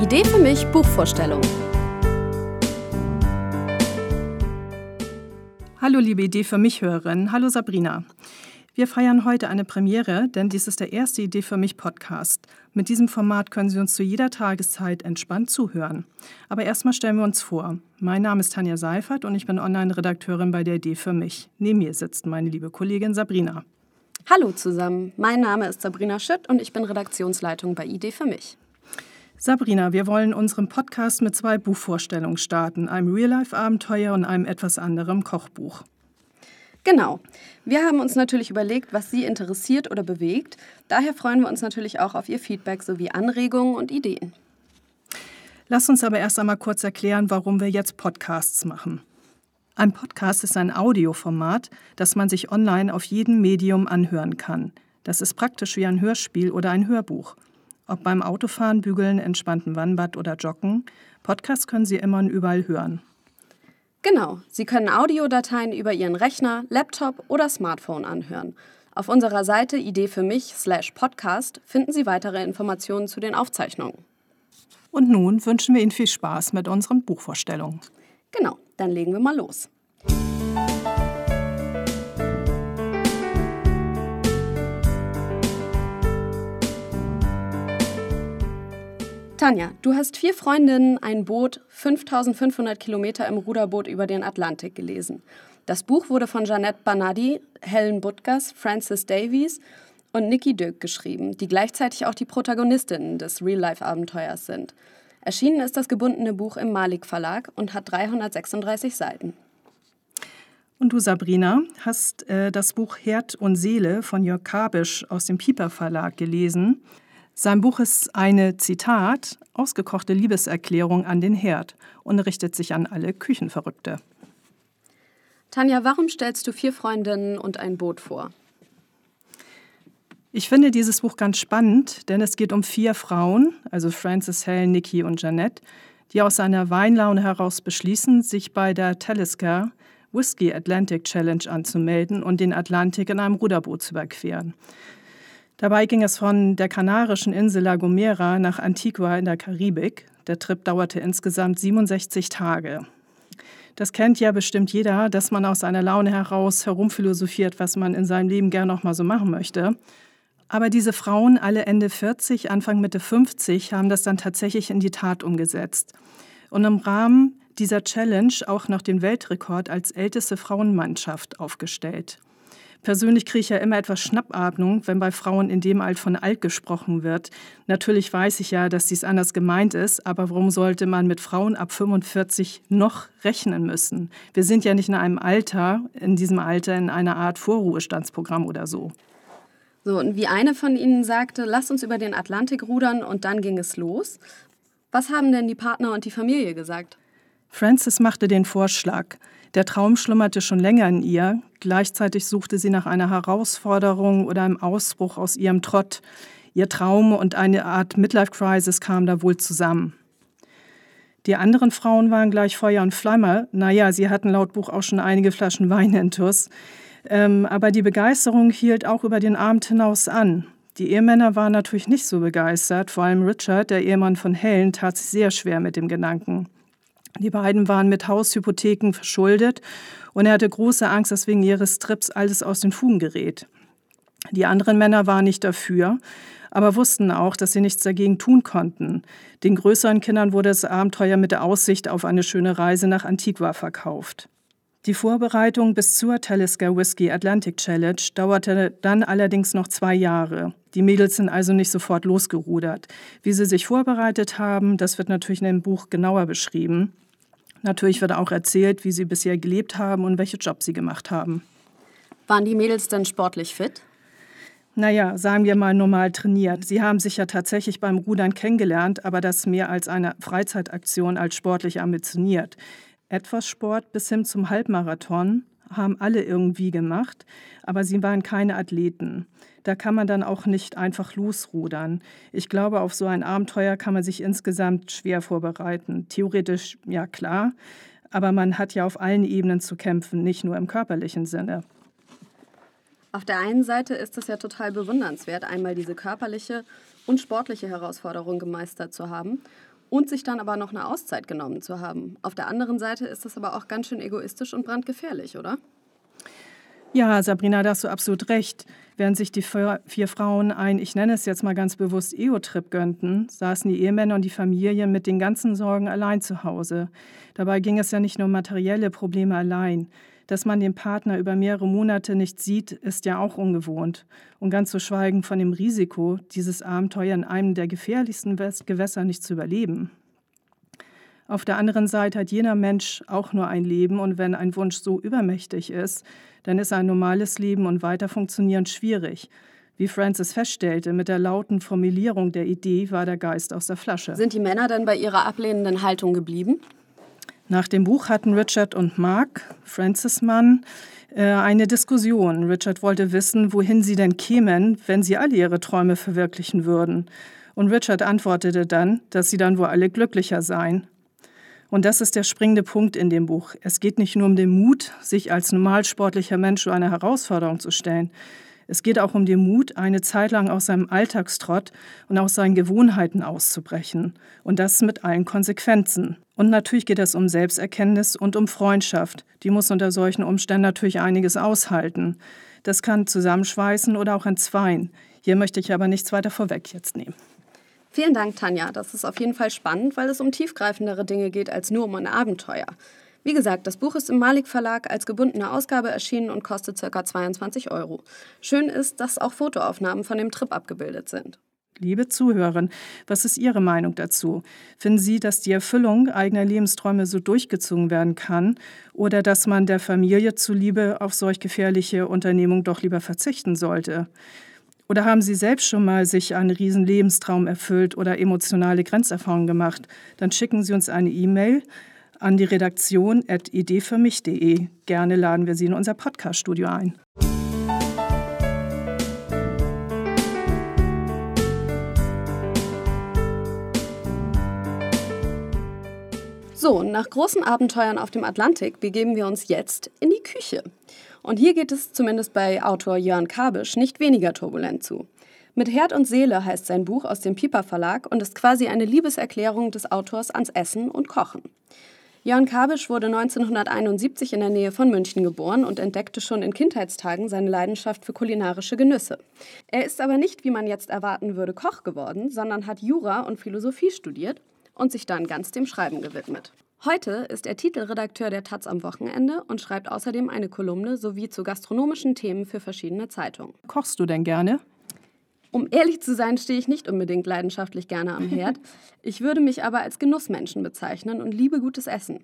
Idee für mich Buchvorstellung. Hallo liebe Idee für mich Hörerin, hallo Sabrina. Wir feiern heute eine Premiere, denn dies ist der erste Idee für mich Podcast. Mit diesem Format können Sie uns zu jeder Tageszeit entspannt zuhören. Aber erstmal stellen wir uns vor. Mein Name ist Tanja Seifert und ich bin Online-Redakteurin bei der Idee für mich. Neben mir sitzt meine liebe Kollegin Sabrina. Hallo zusammen, mein Name ist Sabrina Schütt und ich bin Redaktionsleitung bei Idee für mich. Sabrina, wir wollen unseren Podcast mit zwei Buchvorstellungen starten, einem Real-Life-Abenteuer und einem etwas anderem Kochbuch. Genau. Wir haben uns natürlich überlegt, was Sie interessiert oder bewegt. Daher freuen wir uns natürlich auch auf Ihr Feedback sowie Anregungen und Ideen. Lass uns aber erst einmal kurz erklären, warum wir jetzt Podcasts machen. Ein Podcast ist ein Audioformat, das man sich online auf jedem Medium anhören kann. Das ist praktisch wie ein Hörspiel oder ein Hörbuch. Ob beim Autofahren, Bügeln, entspannten Wannbad oder Joggen, Podcasts können Sie immer und überall hören. Genau, Sie können Audiodateien über Ihren Rechner, Laptop oder Smartphone anhören. Auf unserer Seite Idee für mich slash Podcast finden Sie weitere Informationen zu den Aufzeichnungen. Und nun wünschen wir Ihnen viel Spaß mit unseren Buchvorstellungen. Genau, dann legen wir mal los. Tanja, du hast vier Freundinnen, ein Boot, 5500 Kilometer im Ruderboot über den Atlantik gelesen. Das Buch wurde von Jeanette Banadi, Helen Butgers, Francis Davies und Nikki Dirk geschrieben, die gleichzeitig auch die Protagonistinnen des Real-Life-Abenteuers sind. Erschienen ist das gebundene Buch im Malik Verlag und hat 336 Seiten. Und du, Sabrina, hast äh, das Buch Herd und Seele von Jörg Kabisch aus dem Pieper Verlag gelesen. Sein Buch ist eine, Zitat, ausgekochte Liebeserklärung an den Herd und richtet sich an alle Küchenverrückte. Tanja, warum stellst du vier Freundinnen und ein Boot vor? Ich finde dieses Buch ganz spannend, denn es geht um vier Frauen, also Frances, Helen, Nikki und Jeanette, die aus einer Weinlaune heraus beschließen, sich bei der Talisker Whiskey Atlantic Challenge anzumelden und den Atlantik in einem Ruderboot zu überqueren. Dabei ging es von der kanarischen Insel La Gomera nach Antigua in der Karibik. Der Trip dauerte insgesamt 67 Tage. Das kennt ja bestimmt jeder, dass man aus einer Laune heraus herumphilosophiert, was man in seinem Leben gern noch mal so machen möchte. Aber diese Frauen, alle Ende 40, Anfang Mitte 50, haben das dann tatsächlich in die Tat umgesetzt. Und im Rahmen dieser Challenge auch noch den Weltrekord als älteste Frauenmannschaft aufgestellt. Persönlich kriege ich ja immer etwas Schnappatmung, wenn bei Frauen in dem Alter von alt gesprochen wird. Natürlich weiß ich ja, dass dies anders gemeint ist, aber warum sollte man mit Frauen ab 45 noch rechnen müssen? Wir sind ja nicht in einem Alter, in diesem Alter in einer Art Vorruhestandsprogramm oder so. So, und wie eine von Ihnen sagte, lasst uns über den Atlantik rudern und dann ging es los. Was haben denn die Partner und die Familie gesagt? Frances machte den Vorschlag. Der Traum schlummerte schon länger in ihr, gleichzeitig suchte sie nach einer Herausforderung oder einem Ausbruch aus ihrem Trott. Ihr Traum und eine Art Midlife-Crisis kamen da wohl zusammen. Die anderen Frauen waren gleich Feuer und Flamme. Naja, sie hatten laut Buch auch schon einige Flaschen Wein intus. Ähm, aber die Begeisterung hielt auch über den Abend hinaus an. Die Ehemänner waren natürlich nicht so begeistert. Vor allem Richard, der Ehemann von Helen, tat sich sehr schwer mit dem Gedanken. Die beiden waren mit Haushypotheken verschuldet und er hatte große Angst, dass wegen ihres Trips alles aus den Fugen gerät. Die anderen Männer waren nicht dafür, aber wussten auch, dass sie nichts dagegen tun konnten. Den größeren Kindern wurde das Abenteuer mit der Aussicht auf eine schöne Reise nach Antigua verkauft. Die Vorbereitung bis zur Talisker Whiskey Atlantic Challenge dauerte dann allerdings noch zwei Jahre. Die Mädels sind also nicht sofort losgerudert. Wie sie sich vorbereitet haben, das wird natürlich in dem Buch genauer beschrieben. Natürlich wird auch erzählt, wie sie bisher gelebt haben und welche Jobs sie gemacht haben. Waren die Mädels denn sportlich fit? Naja, sagen wir mal normal trainiert. Sie haben sich ja tatsächlich beim Rudern kennengelernt, aber das mehr als eine Freizeitaktion als sportlich ambitioniert. Etwas Sport bis hin zum Halbmarathon haben alle irgendwie gemacht, aber sie waren keine Athleten. Da kann man dann auch nicht einfach losrudern. Ich glaube, auf so ein Abenteuer kann man sich insgesamt schwer vorbereiten. Theoretisch ja klar, aber man hat ja auf allen Ebenen zu kämpfen, nicht nur im körperlichen Sinne. Auf der einen Seite ist es ja total bewundernswert, einmal diese körperliche und sportliche Herausforderung gemeistert zu haben. Und sich dann aber noch eine Auszeit genommen zu haben. Auf der anderen Seite ist das aber auch ganz schön egoistisch und brandgefährlich, oder? Ja, Sabrina, da hast du absolut recht. Während sich die vier Frauen ein, ich nenne es jetzt mal ganz bewusst, Ego-Trip gönnten, saßen die Ehemänner und die Familien mit den ganzen Sorgen allein zu Hause. Dabei ging es ja nicht nur um materielle Probleme allein. Dass man den Partner über mehrere Monate nicht sieht, ist ja auch ungewohnt. Und ganz zu schweigen von dem Risiko, dieses Abenteuer in einem der gefährlichsten Gewässer nicht zu überleben. Auf der anderen Seite hat jener Mensch auch nur ein Leben und wenn ein Wunsch so übermächtig ist, dann ist ein normales Leben und weiter funktionieren schwierig. Wie Francis feststellte, mit der lauten Formulierung der Idee war der Geist aus der Flasche. Sind die Männer denn bei ihrer ablehnenden Haltung geblieben? Nach dem Buch hatten Richard und Mark, Francis Mann, äh, eine Diskussion. Richard wollte wissen, wohin sie denn kämen, wenn sie alle ihre Träume verwirklichen würden. Und Richard antwortete dann, dass sie dann wohl alle glücklicher seien. Und das ist der springende Punkt in dem Buch. Es geht nicht nur um den Mut, sich als normalsportlicher Mensch so eine Herausforderung zu stellen. Es geht auch um den Mut, eine Zeit lang aus seinem Alltagstrott und aus seinen Gewohnheiten auszubrechen. Und das mit allen Konsequenzen. Und natürlich geht es um Selbsterkenntnis und um Freundschaft. Die muss unter solchen Umständen natürlich einiges aushalten. Das kann zusammenschweißen oder auch entzweien. Hier möchte ich aber nichts weiter vorweg jetzt nehmen. Vielen Dank, Tanja. Das ist auf jeden Fall spannend, weil es um tiefgreifendere Dinge geht als nur um ein Abenteuer. Wie gesagt, das Buch ist im Malik Verlag als gebundene Ausgabe erschienen und kostet ca. 22 Euro. Schön ist, dass auch Fotoaufnahmen von dem Trip abgebildet sind. Liebe Zuhörerin, was ist Ihre Meinung dazu? Finden Sie, dass die Erfüllung eigener Lebensträume so durchgezogen werden kann oder dass man der Familie zuliebe auf solch gefährliche Unternehmung doch lieber verzichten sollte? Oder haben Sie selbst schon mal sich einen riesen Lebenstraum erfüllt oder emotionale Grenzerfahrungen gemacht? Dann schicken Sie uns eine E-Mail an die Redaktion at ideefürmich.de. Gerne laden wir Sie in unser Podcaststudio ein. So, nach großen Abenteuern auf dem Atlantik begeben wir uns jetzt in die Küche. Und hier geht es zumindest bei Autor Jörn Kabisch nicht weniger turbulent zu. Mit Herd und Seele heißt sein Buch aus dem Piper Verlag und ist quasi eine Liebeserklärung des Autors ans Essen und Kochen. Jörn Kabisch wurde 1971 in der Nähe von München geboren und entdeckte schon in Kindheitstagen seine Leidenschaft für kulinarische Genüsse. Er ist aber nicht, wie man jetzt erwarten würde, Koch geworden, sondern hat Jura und Philosophie studiert und sich dann ganz dem Schreiben gewidmet. Heute ist er Titelredakteur der Taz am Wochenende und schreibt außerdem eine Kolumne sowie zu gastronomischen Themen für verschiedene Zeitungen. Kochst du denn gerne? Um ehrlich zu sein, stehe ich nicht unbedingt leidenschaftlich gerne am Herd. Ich würde mich aber als Genussmenschen bezeichnen und liebe gutes Essen.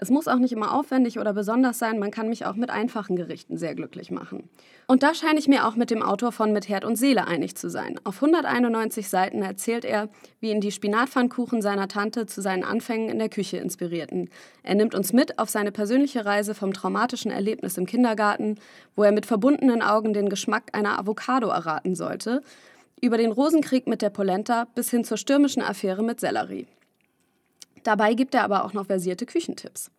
Es muss auch nicht immer aufwendig oder besonders sein, man kann mich auch mit einfachen Gerichten sehr glücklich machen. Und da scheine ich mir auch mit dem Autor von Mit Herd und Seele einig zu sein. Auf 191 Seiten erzählt er, wie ihn die Spinatpfannkuchen seiner Tante zu seinen Anfängen in der Küche inspirierten. Er nimmt uns mit auf seine persönliche Reise vom traumatischen Erlebnis im Kindergarten, wo er mit verbundenen Augen den Geschmack einer Avocado erraten sollte, über den Rosenkrieg mit der Polenta bis hin zur stürmischen Affäre mit Sellerie. Dabei gibt er aber auch noch versierte Küchentipps.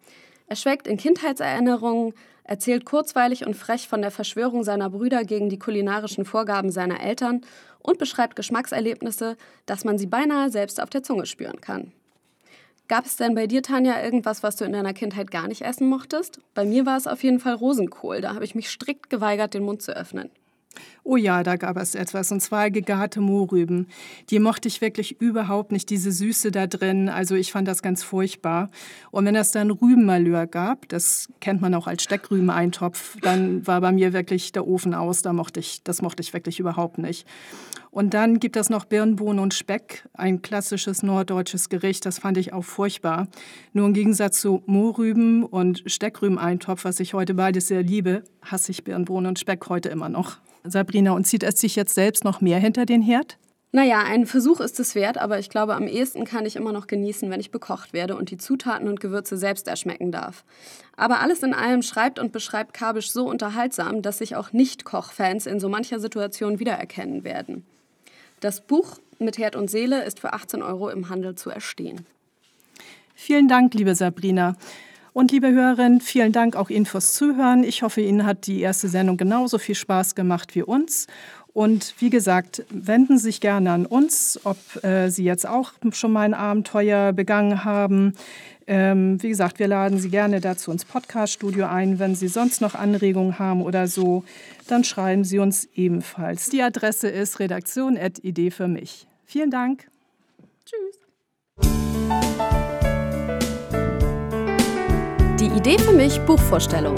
Er schwelgt in Kindheitserinnerungen, erzählt kurzweilig und frech von der Verschwörung seiner Brüder gegen die kulinarischen Vorgaben seiner Eltern und beschreibt Geschmackserlebnisse, dass man sie beinahe selbst auf der Zunge spüren kann. Gab es denn bei dir, Tanja, irgendwas, was du in deiner Kindheit gar nicht essen mochtest? Bei mir war es auf jeden Fall Rosenkohl. Da habe ich mich strikt geweigert, den Mund zu öffnen. Oh ja, da gab es etwas, und zwar gegarte Mohrrüben. Die mochte ich wirklich überhaupt nicht, diese Süße da drin. Also ich fand das ganz furchtbar. Und wenn es dann Rübenmalheur gab, das kennt man auch als Steckrübeneintopf, dann war bei mir wirklich der Ofen aus. Da mochte ich, das mochte ich wirklich überhaupt nicht. Und dann gibt es noch Birnbohnen und Speck, ein klassisches norddeutsches Gericht. Das fand ich auch furchtbar. Nur im Gegensatz zu Mohrrüben und Steckrübeneintopf, was ich heute beides sehr liebe, hasse ich Birnbohnen und Speck heute immer noch. Sabrina, und zieht es sich jetzt selbst noch mehr hinter den Herd? Naja, ein Versuch ist es wert, aber ich glaube, am ehesten kann ich immer noch genießen, wenn ich bekocht werde und die Zutaten und Gewürze selbst erschmecken darf. Aber alles in allem schreibt und beschreibt Kabisch so unterhaltsam, dass sich auch Nicht-Koch-Fans in so mancher Situation wiedererkennen werden. Das Buch mit Herd und Seele ist für 18 Euro im Handel zu erstehen. Vielen Dank, liebe Sabrina. Und liebe Hörerinnen, vielen Dank auch Ihnen fürs Zuhören. Ich hoffe, Ihnen hat die erste Sendung genauso viel Spaß gemacht wie uns. Und wie gesagt, wenden Sie sich gerne an uns, ob äh, Sie jetzt auch schon mal ein Abenteuer begangen haben. Ähm, wie gesagt, wir laden Sie gerne dazu ins Podcaststudio ein. Wenn Sie sonst noch Anregungen haben oder so, dann schreiben Sie uns ebenfalls. Die Adresse ist redaktion.idee für mich. Vielen Dank. Tschüss. Die Idee für mich Buchvorstellung.